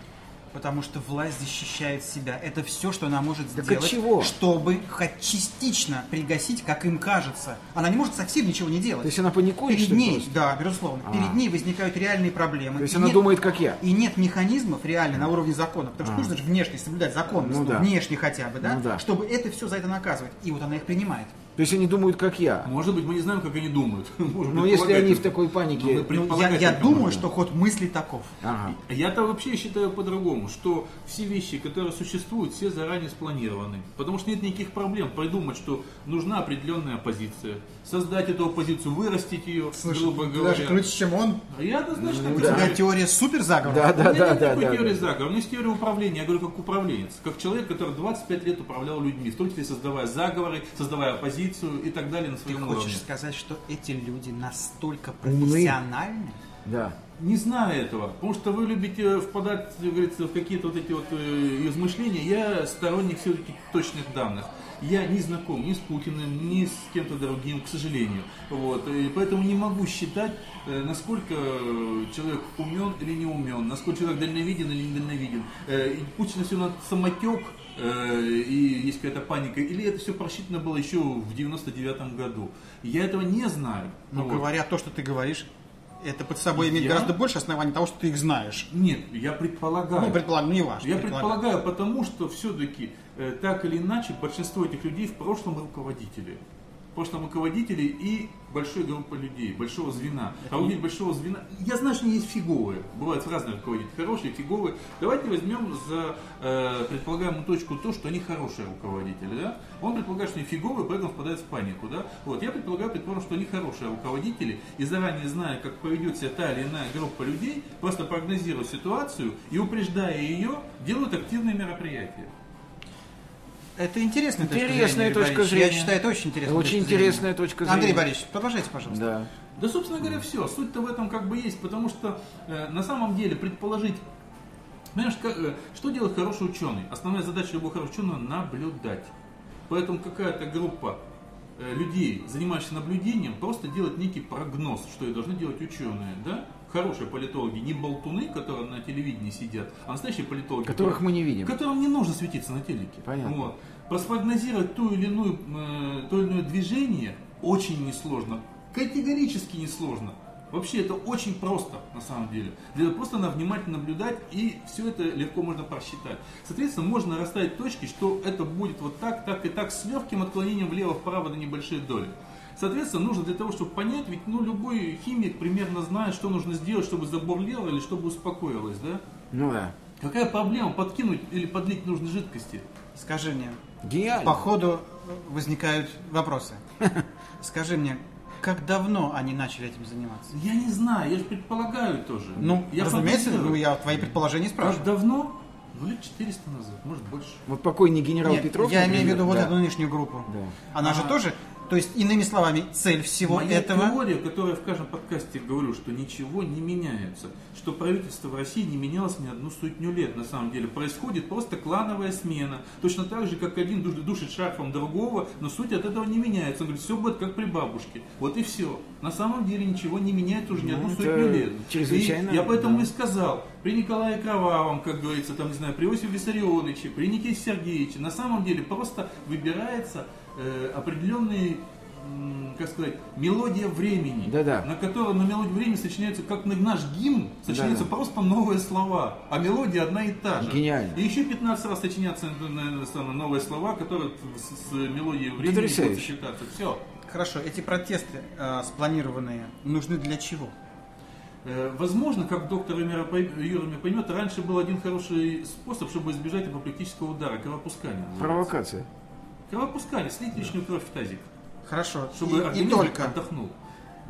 Потому что власть защищает себя. Это все, что она может Так сделать, чего? чтобы хоть частично пригасить, как им кажется. Она не может совсем ничего не делать. То есть она паникует, Перед что ней, просто? да, безусловно, А. перед ней возникают реальные проблемы. То есть И она нет- думает, как я. И нет механизмов реально на уровне закона, потому что А. нужно же внешне соблюдать законность, Ну ну, да. внешне хотя бы, да, Ну да. чтобы это все за это наказывать. И вот она их принимает. То есть они думают, как я. Может быть, мы не знаем, как они думают. Можем Но если предполагать они в такой Ну, панике... Ну, я, я думаю, можем. что ход мысли таков. Ага. Я-то вообще считаю по-другому, что все вещи, которые существуют, все заранее спланированы. Потому что нет никаких проблем придумать, что нужна определенная оппозиция. Создать эту оппозицию, вырастить ее, грубо говоря. чем он. А я однозначно У понимаю. тебя теория супер заговора. Да, У да, меня да, нет да, такой да. теории да. заговора, у меня есть теория управления, я говорю как управленец, как человек, который 25 лет управлял людьми, в том числе создавая заговоры, создавая оппозицию и так далее на Ты своем хочешь уровне. сказать, что эти люди настолько Умны. профессиональны? Да. Не знаю этого, потому что вы любите впадать, как говорится, в какие-то вот эти вот э, измышления. Я сторонник все-таки точных данных. Я не знаком ни с Путиным, ни с кем-то другим, к сожалению. Вот. И поэтому не могу считать, э, насколько человек умен или не умен, насколько человек дальновиден или не дальновиден. Э, и Путин все на самотек, и есть какая-то паника, или это все просчитано было еще в 99 году. Я этого не знаю. Но Вот. говоря то, что ты говоришь, это под собой имеет Я? гораздо больше оснований того, что ты их знаешь. Нет, я предполагаю. Ну, предполагаю, не важно. Я предполагаю, потому что все-таки так или иначе большинство этих людей в прошлом руководители. Просто там руководители и большой группы людей, большого звена. А у них большого звена... Я знаю, что они есть фиговые. Бывают разные руководители. Хорошие, фиговые. Давайте возьмем за э, предполагаемую точку то, что они хорошие руководители. Да? Он предполагает, что они фиговые, поэтому впадает в панику. Да? Вот. Я предполагаю, предположим, что они хорошие руководители. И заранее зная, как поведет себя та или иная группа людей, просто прогнозируя ситуацию и упреждая ее, делают активные мероприятия. Это интересная, Интересная точка зрения. точка зрения. Я считаю, это очень интересная Очень точка зрения. интересная точка зрения. Андрей Борисович, продолжайте, пожалуйста. Да. Да, собственно говоря, все. Суть-то в этом как бы есть, потому что э, на самом деле предположить, понимаешь, как, э, что делает хороший ученый? Основная задача любого хорошего ученого – наблюдать. Поэтому какая-то группа э, людей, занимающихся наблюдением, просто делает некий прогноз, что и должны делать ученые, да? Хорошие политологи, не болтуны, которые на телевидении сидят, а настоящие политологи, Которых которые- мы не видим. которым не нужно светиться на телеке. Понятно. Вот. Проспрогнозировать ту или иную, э, то или иное движение очень несложно. Категорически несложно. Вообще это очень просто на самом деле. Для просто надо внимательно наблюдать и все это легко можно просчитать. Соответственно, можно расставить точки, что это будет вот так, так и так с легким отклонением влево-вправо на небольшие доли. Соответственно, нужно для того, чтобы понять, ведь ну, любой химик примерно знает, что нужно сделать, чтобы забурлило или чтобы успокоилось, да? Ну да. Какая проблема подкинуть или подлить нужной жидкости? Скажи мне, Гениально. по ходу возникают вопросы. Скажи мне, как давно они начали этим заниматься? Я не знаю, я же предполагаю тоже. Ну, я разумеется, ну, я твои предположения Как спрашиваю. давно? Ну, лет 400 назад, может больше. Вот покойный генерал Нет, Петров. я имею в виду вот да. эту нынешнюю группу. Да. Она же Ага. тоже, то есть, иными словами, цель всего Моя этого... теория, которую я в каждом подкасте говорю, что ничего не меняется, что правительство в России не менялось ни одну сотню лет, на самом деле. Происходит просто клановая смена. Точно так же, как один душ- душит шарфом другого, но суть от этого не меняется. Он говорит, все будет как при бабушке. Вот и все. На самом деле ничего не меняется уже ни Ну, одну сотню лет. чрезвычайно, И я поэтому да. и сказал, при Николае Кровавом, как говорится, там, не знаю, при Иосифе Виссарионовиче, при Никите Сергеевиче, на самом деле просто выбирается э, как сказать, мелодия времени, Да-да. на которой на мелодию времени сочиняется, как на наш гимн, сочиняются Да-да. просто новые слова, а мелодия одна и та же. Гениально. И еще 15 раз сочинятся наверное, самые новые слова, которые с, с мелодией времени будут Потрясающе. сочетаться. Все. Хорошо, эти протесты э, спланированные нужны для чего? Э, Возможно, как доктор Юра пой- Юра меня поймет, раньше был один хороший способ, чтобы избежать апоплектического удара, кровопускания. называется. Провокация. Кровопускание, слить лишнюю кровь в тазик, Хорошо, чтобы и, и только. отдохнул.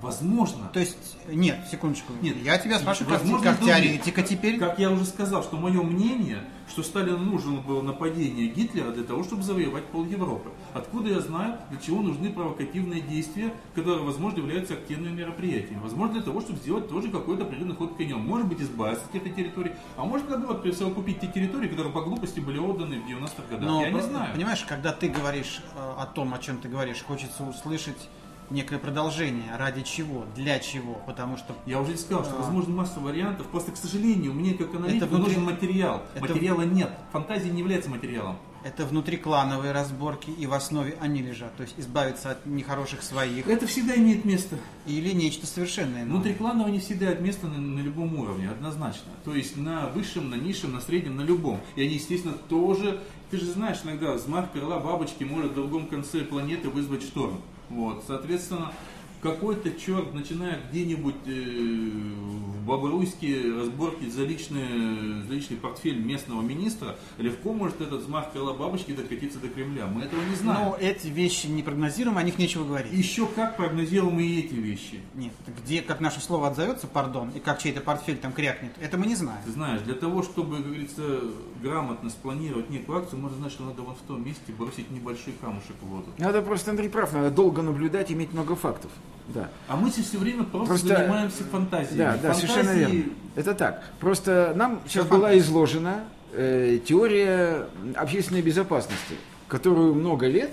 Возможно. То есть, нет, секундочку. Нет. я тебя спрашиваю как, Возможно, как теоретика теперь. Как я уже сказал, что мое мнение, что Сталину нужно было нападение Гитлера для того, чтобы завоевать пол Европы. Откуда я знаю, для чего нужны провокативные действия, которые, возможно, являются активными мероприятиями. Возможно, для того, чтобы сделать тоже какой-то определенный ход конем. Может быть, избавиться от этой территории, а может, наоборот, присовокупить те территории, которые по глупости были отданы в 90-х годах. Но, я не знаю. понимаешь, когда ты говоришь э, о том, о чем ты говоришь, хочется услышать некое продолжение. Ради чего? Для чего? Потому что Я уже сказал, что А. возможно масса вариантов. Просто, к сожалению, мне как аналитику Это внутри- нужен материал. это- Материала нет. Фантазия не является материалом. это внутриклановые разборки, и в основе они лежат. То есть избавиться от нехороших своих Это всегда имеет место. или нечто совершенно иное. Внутрикланово не всегда имеет место на, на любом уровне, однозначно. То есть на высшем, на низшем, на среднем, на любом. И они, естественно, тоже... Ты же знаешь, иногда взмах крыла бабочки может в другом конце планеты вызвать шторм. Вот, соответственно, какой-то черт, начиная где-нибудь э, в Бобруйске разборки за, личный, за личный портфель местного министра, легко может этот взмах крыла бабочки докатиться до Кремля. Мы этого не знаем. Но эти вещи непрогнозируемы, о них нечего говорить. Еще как прогнозируем и эти вещи. Нет, где, как наше слово отзовется, пардон, и как чей-то портфель там крякнет, это мы не знаем. Ты знаешь, для того, чтобы, как говорится, грамотно спланировать некую акцию, можно знать, что надо вот в том месте бросить небольшой камушек в воду. Надо просто, Андрей прав, надо долго наблюдать, иметь много фактов. Да. А мы все время просто, Просто- занимаемся фантазией. Да, да, Фантазии- совершенно верно. Это так. Просто нам сейчас фантазия. была изложена э, теория общественной безопасности, которую много лет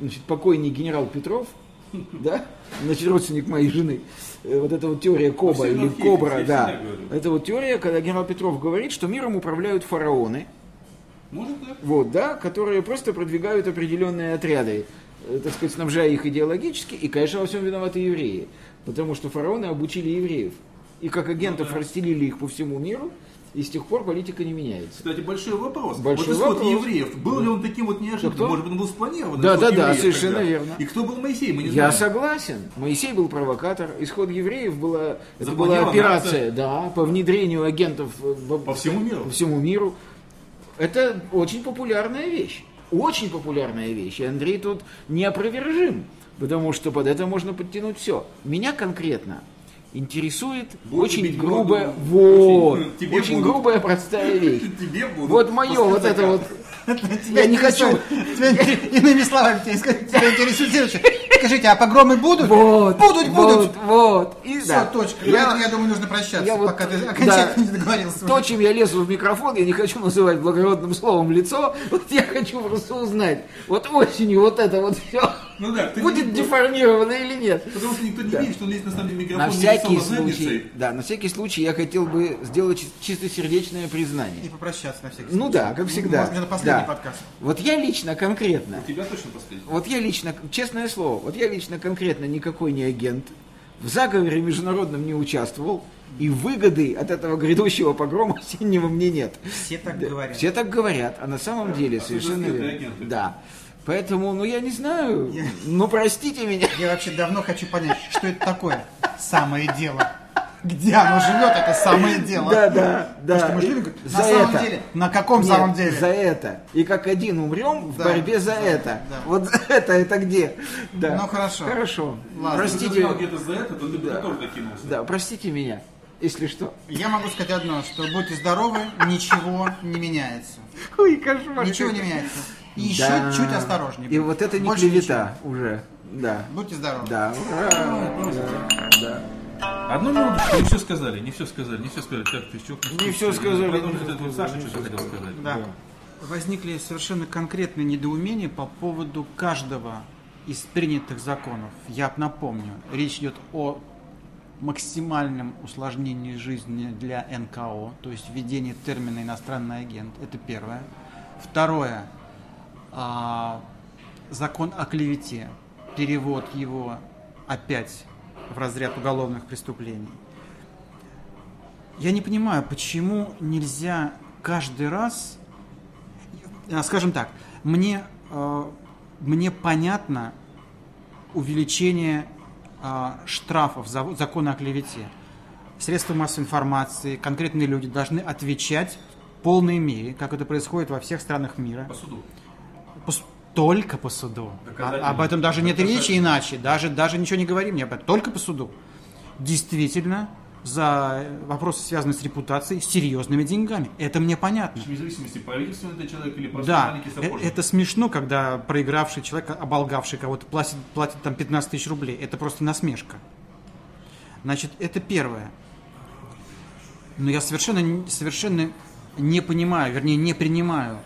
значит, покойный генерал Петров, да, значит, родственник моей жены, э, вот эта вот теория Коба или Кобра, да, это вот теория, когда генерал Петров говорит, что миром управляют фараоны, Может так? вот, да, которые просто продвигают определенные отряды, так сказать, снабжая их идеологически, и, конечно, во всем виноваты евреи, потому что фараоны обучили евреев, и как агентов Ну да. расстелили их по всему миру, И с тех пор политика не меняется. Кстати, большой вопрос. Большой вот исход вопрос. евреев, был ли он таким вот неожиданным? Кто? Может быть, он был спланирован? Да, да, да, совершенно тогда? верно. И кто был Моисей, мы не Я знаем. согласен. Моисей был провокатор. Исход евреев была, это была операция, акция. да, по внедрению агентов По всему миру. по всему миру. Это очень популярная вещь. Очень популярная вещь. И Андрей тут неопровержим, потому что под это можно подтянуть все. Меня конкретно интересует Будут очень грубая, вот, Очень- тебе очень будут. грубая простая вещь. Тебе будут. Вот мое, вот это вот. Я не хочу. Иными словами, тебя интересует следующее. Скажите, а погромы будут? Вот, Будут, вот, будут. Вот. И Все, да. точка. Я- На этом, я думаю, нужно прощаться, я вот- пока ты да. окончательно не договорился. То, чем я лезу в микрофон, я не хочу называть благородным словом лицо. Вот я хочу просто узнать, вот осенью вот это вот все Ну да, ты будет не- деформировано или нет. Потому что никто не Да. видит, что он лезет на самом деле микрофон На всякий а случай, да, на всякий случай я хотел бы сделать чи- чистосердечное И признание. попрощаться на всякий Ну случай. да, как всегда. Может, это последний Да. подкаст. Вот я лично конкретно, У тебя точно последний. вот я лично, честное слово, вот я лично конкретно никакой не агент, в заговоре международном не участвовал, и выгоды от этого грядущего погрома осеннего мне нет. Все так Да, говорят. Все так говорят, а на самом деле совершенно верно. Да. Поэтому, ну я не знаю, Я- ну простите меня. Я вообще давно хочу понять, что это такое самое дело. Где оно живет, это самое дело. Да, да, да. Потому что мы За на самом это. деле, на каком Нет, самом деле? За это. И как один умрем в Да, борьбе за да, это. да. Вот за это это где? Да. Ну, хорошо. Хорошо. Ладно. Если ты Простите. где-то за это, то ты бы тоже докинулся. Да, простите меня, если что. Я могу сказать одно, что будьте здоровы, ничего не меняется. Ой, кошмар. Ничего не меняется. И еще Да. чуть осторожнее. И вот это не Больше клевета уже. Да. ничего. Будьте здоровы. Да. Ура. Да. да. Одну минуточку, не все сказали, не все сказали, не все сказали. Так, ты что? Не всё сказали, вот Саша что-то хотел сказать. Да. Возникли совершенно конкретные недоумения по поводу каждого из принятых законов. Я напомню, речь идет о максимальном усложнении жизни для НКО, то есть введении термина иностранный агент. Это первое. Второе. А, закон о клевете. Перевод его опять в разряд уголовных преступлений. Я не понимаю, почему нельзя каждый раз, а, скажем так, мне, э, мне понятно увеличение э, штрафов за закона о клевете. Средства массовой информации, конкретные люди должны отвечать в полной мере, как это происходит во всех странах мира. По суду. Только по суду. А- об этом даже нет Доказательно. речи иначе. Даже, даже ничего не говорим мне об этом. Только по суду. Действительно, за вопросы, связанные с репутацией, серьезными деньгами. Это мне понятно. Вне зависимости, правительственный это человек или просто Да, маленький э- сапожник. это смешно, когда проигравший человек, оболгавший кого-то, платит, платит там 15 тысяч рублей. Это просто насмешка. Значит, это первое. Но я совершенно, совершенно не понимаю, вернее, не принимаю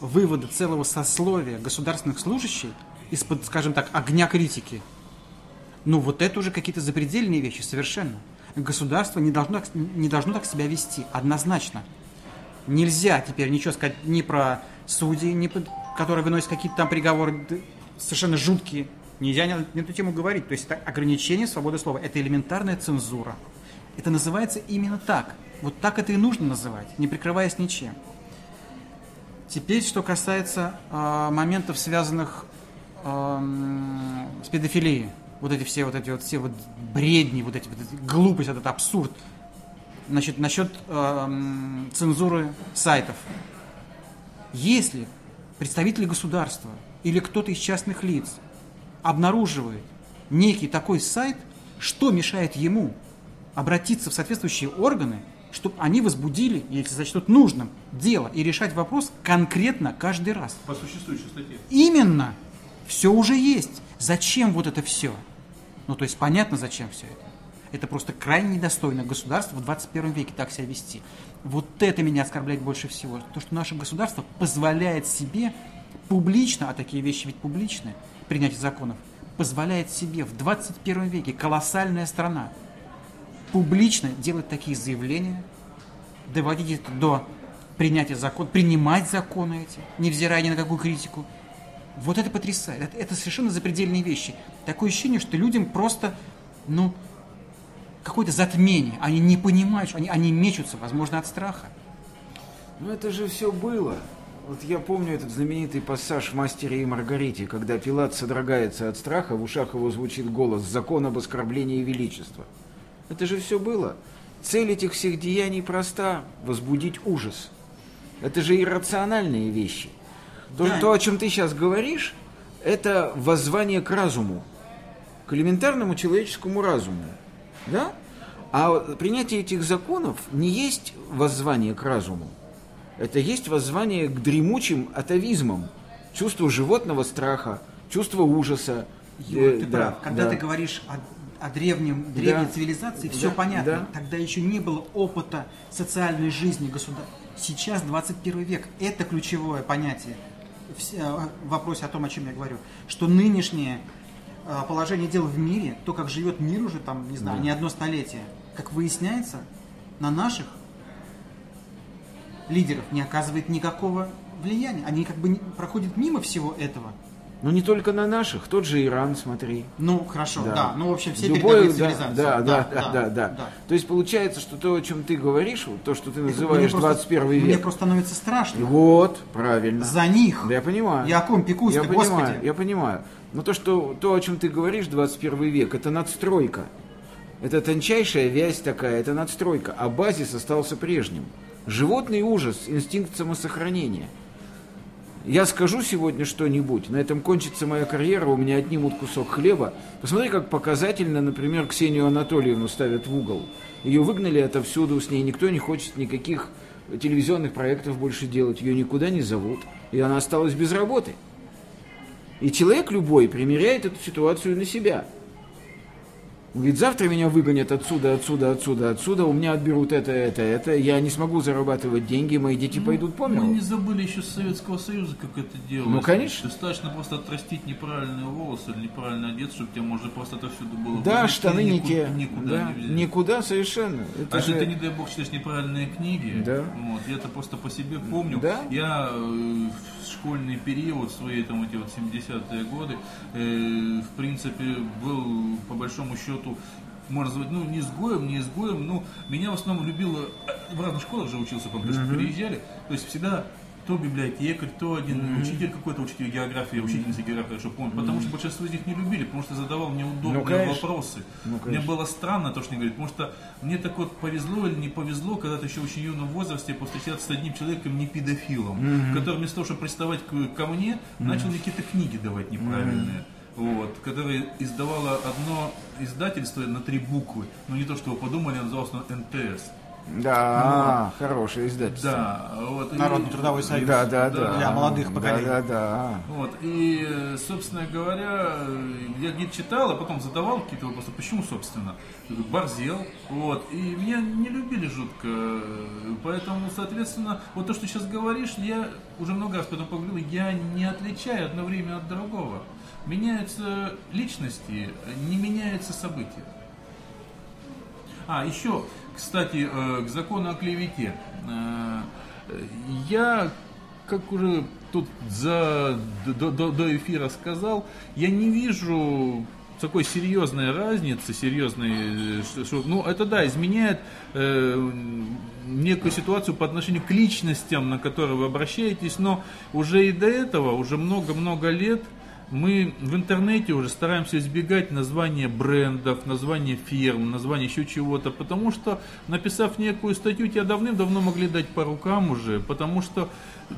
вывода целого сословия государственных служащих из-под, скажем так, огня критики. Ну, вот это уже какие-то запредельные вещи, совершенно. Государство не должно, не должно так себя вести, однозначно. Нельзя теперь ничего сказать ни про судей, ни про- которые выносят какие-то там приговоры совершенно жуткие. Нельзя на, на эту тему говорить. То есть это ограничение свободы слова. Это элементарная цензура. Это называется именно так. Вот так это и нужно называть, не прикрываясь ничем. Теперь, что касается а, моментов, связанных ам, с педофилией. Вот эти все вот эти вот все вот бредни, вот эти вот эти глупость, этот абсурд. Значит, насчет эм, цензуры сайтов. Если представители государства или кто-то из частных лиц обнаруживает некий такой сайт, что мешает ему обратиться в соответствующие органы, чтобы они возбудили, если сочтут нужным, дело и решать вопрос конкретно каждый раз. По существующей статье. Именно. Все уже есть. Зачем вот это все? Ну, то есть понятно, зачем все это. Это просто крайне недостойно государства в 21 веке так себя вести. Вот это меня оскорбляет больше всего. То, что наше государство позволяет себе публично, а такие вещи ведь публичны, принятие законов, позволяет себе в 21 веке, колоссальная страна, публично делать такие заявления, доводить это до принятия закона, принимать законы эти, невзирая ни на какую критику. Вот это потрясает. Это, это совершенно запредельные вещи. Такое ощущение, что людям просто, ну, какое-то затмение. Они не понимают, что они, они мечутся, возможно, от страха. Ну это же все было. Вот я помню этот знаменитый пассаж в «Мастере и Маргарите», когда Пилат содрогается от страха, в ушах его звучит голос «Закон об оскорблении величества». Это же все было. Цель этих всех деяний проста – возбудить ужас. Это же иррациональные вещи. То, Да. то, о чем ты сейчас говоришь, это воззвание к разуму, к элементарному человеческому разуму. Да? А принятие этих законов не есть воззвание к разуму. Это есть воззвание к дремучим атовизмам, чувству животного страха, чувству ужаса. Юра, Э, ты да, прав. Когда да. ты говоришь о, о древнем, древней Да. цивилизации, Да, все понятно. да. Тогда еще не было опыта социальной жизни государства. Сейчас 21 век. Это ключевое понятие в, э, вопросе о том, о чем я говорю. Что нынешнее э, положение дел в мире, то, как живет мир уже там, не знаю, Да. не одно столетие, как выясняется, на наших лидеров не оказывает никакого влияния. Они как бы проходят мимо всего этого. Но не только на наших, тот же Иран, смотри. Ну, хорошо, да. Ну, в общем, все Любое- передовые да, цивилизации. Да, да, да, да, да. То есть получается, что то, о чем ты говоришь, вот то, что ты называешь Мне просто- 21 Мне век. просто становится страшно. Вот, правильно. За них. Да я понимаю. Я о ком пекусь Я понимаю, Господи. я понимаю. Но то, что, то, о чем ты говоришь, 21 век, это надстройка. Это тончайшая вязь такая, это надстройка. А базис остался прежним. Животный ужас, инстинкт самосохранения. Я скажу сегодня что-нибудь, на этом кончится моя карьера, у меня отнимут кусок хлеба. Посмотри, как показательно, например, Ксению Анатольевну ставят в угол. Ее выгнали отовсюду, с ней никто не хочет никаких телевизионных проектов больше делать, ее никуда не зовут, и она осталась без работы. И человек любой примеряет эту ситуацию на себя. Он говорит, завтра меня выгонят отсюда, отсюда, отсюда, отсюда, у меня отберут это, это, это, я не смогу зарабатывать деньги, мои дети пойдут по миру. Мы не забыли еще с Советского Союза, как это делалось. Ну, конечно. Достаточно просто отрастить неправильные волосы или неправильно одеться, чтобы тебе можно просто отовсюду было Да, вынести, штаны не никуда, те. Никуда да, не взять. никуда совершенно. Это а же- если ты, не дай бог, читаешь неправильные книги, Да. вот, я это просто по себе помню. Да. Я э, школьный период, свои там эти вот 70-е годы, э, в принципе, был по большому счету можно назвать, ну, не изгоем, не изгоем, ну, меня в основном любило, э, в разных школах же учился, помню, что переезжали, то есть всегда то библиотекарь, то один учитель какой-то, учитель географии, учительница географии, хорошо помню, потому что большинство из них не любили, потому что задавал неудобные Ну, конечно. вопросы. Ну, Мне было странно то, что они говорят, потому что мне так вот повезло или не повезло, когда ты еще в очень юном возрасте повстречаться с одним человеком, не педофилом, который вместо того, чтобы приставать ко мне, начал мне какие-то книги давать неправильные. Вот, которое издавало одно издательство на три буквы. Ну не то, что вы подумали, называлось оно НТС. Да, хорошее издательство. Да, вот. и- Народный трудовой союз. Да, да, да. Для молодых поколений. Да, да, да. Вот, и, собственно говоря, я где-то читал, а потом задавал какие-то вопросы, почему, собственно, борзел, вот, и меня не любили жутко, поэтому, соответственно, вот то, что сейчас говоришь, я уже много раз потом поговорил, я не отличаю одно время от другого. Меняются личности, не меняются события. А, еще, кстати, э, к закону о клевете. Э, Я, как уже тут за, до, до- эфира сказал, я не вижу такой серьезной разницы, серьезной, э, что- ну это да, изменяет э, некую ситуацию по отношению к личностям, на которые вы обращаетесь, но уже и до этого, уже много-много лет мы в интернете уже стараемся избегать названия брендов, названия фирм, названия еще чего-то, потому что, написав некую статью, тебя давным-давно могли дать по рукам уже, потому что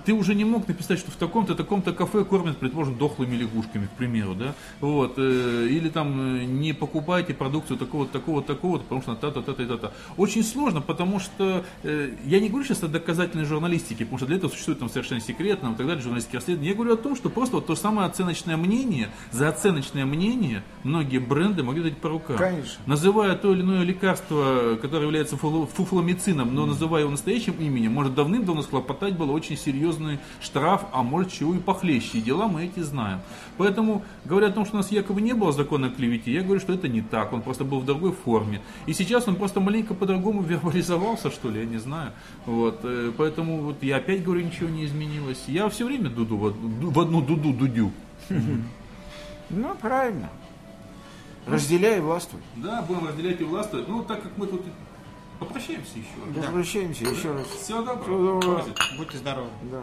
ты уже не мог написать, что в таком-то, таком-то кафе кормят, предположим, дохлыми лягушками, к примеру, да, вот, э, или там э, не покупайте продукцию такого-то, такого-то, такого-то, потому что та-то и та-то. Очень сложно, потому что э, я не говорю сейчас о доказательной журналистике, потому что для этого существует там совершенно секретно и так далее, журналистские расследования. Я говорю о том, что просто вот то самое оценочное мнение, за оценочное мнение многие бренды могли дать по рукам. Конечно. Называя то или иное лекарство, которое является фуфло- фуфломицином, но называя его настоящим именем, может давным-давно схлопотать было очень серьезный штраф, а может чего и похлеще. И дела мы эти знаем. Поэтому, говоря о том, что у нас якобы не было закона о клевете, я говорю, что это не так. Он просто был в другой форме. И сейчас он просто маленько по-другому вербализовался, что ли, я не знаю. Вот. э, Поэтому вот я опять говорю, ничего не изменилось. Я все время дуду в одну дуду дудю. Ну, правильно. Разделяй и властвуй. Да, будем разделять и властвовать. Ну, так как мы тут попрощаемся еще. Возвращаемся еще раз. Всего доброго. Всего доброго. Хватит. Будьте здоровы. Да.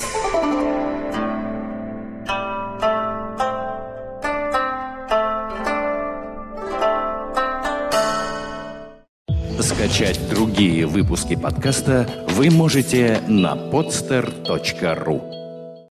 Скачать другие выпуски подкаста вы можете на podster.ru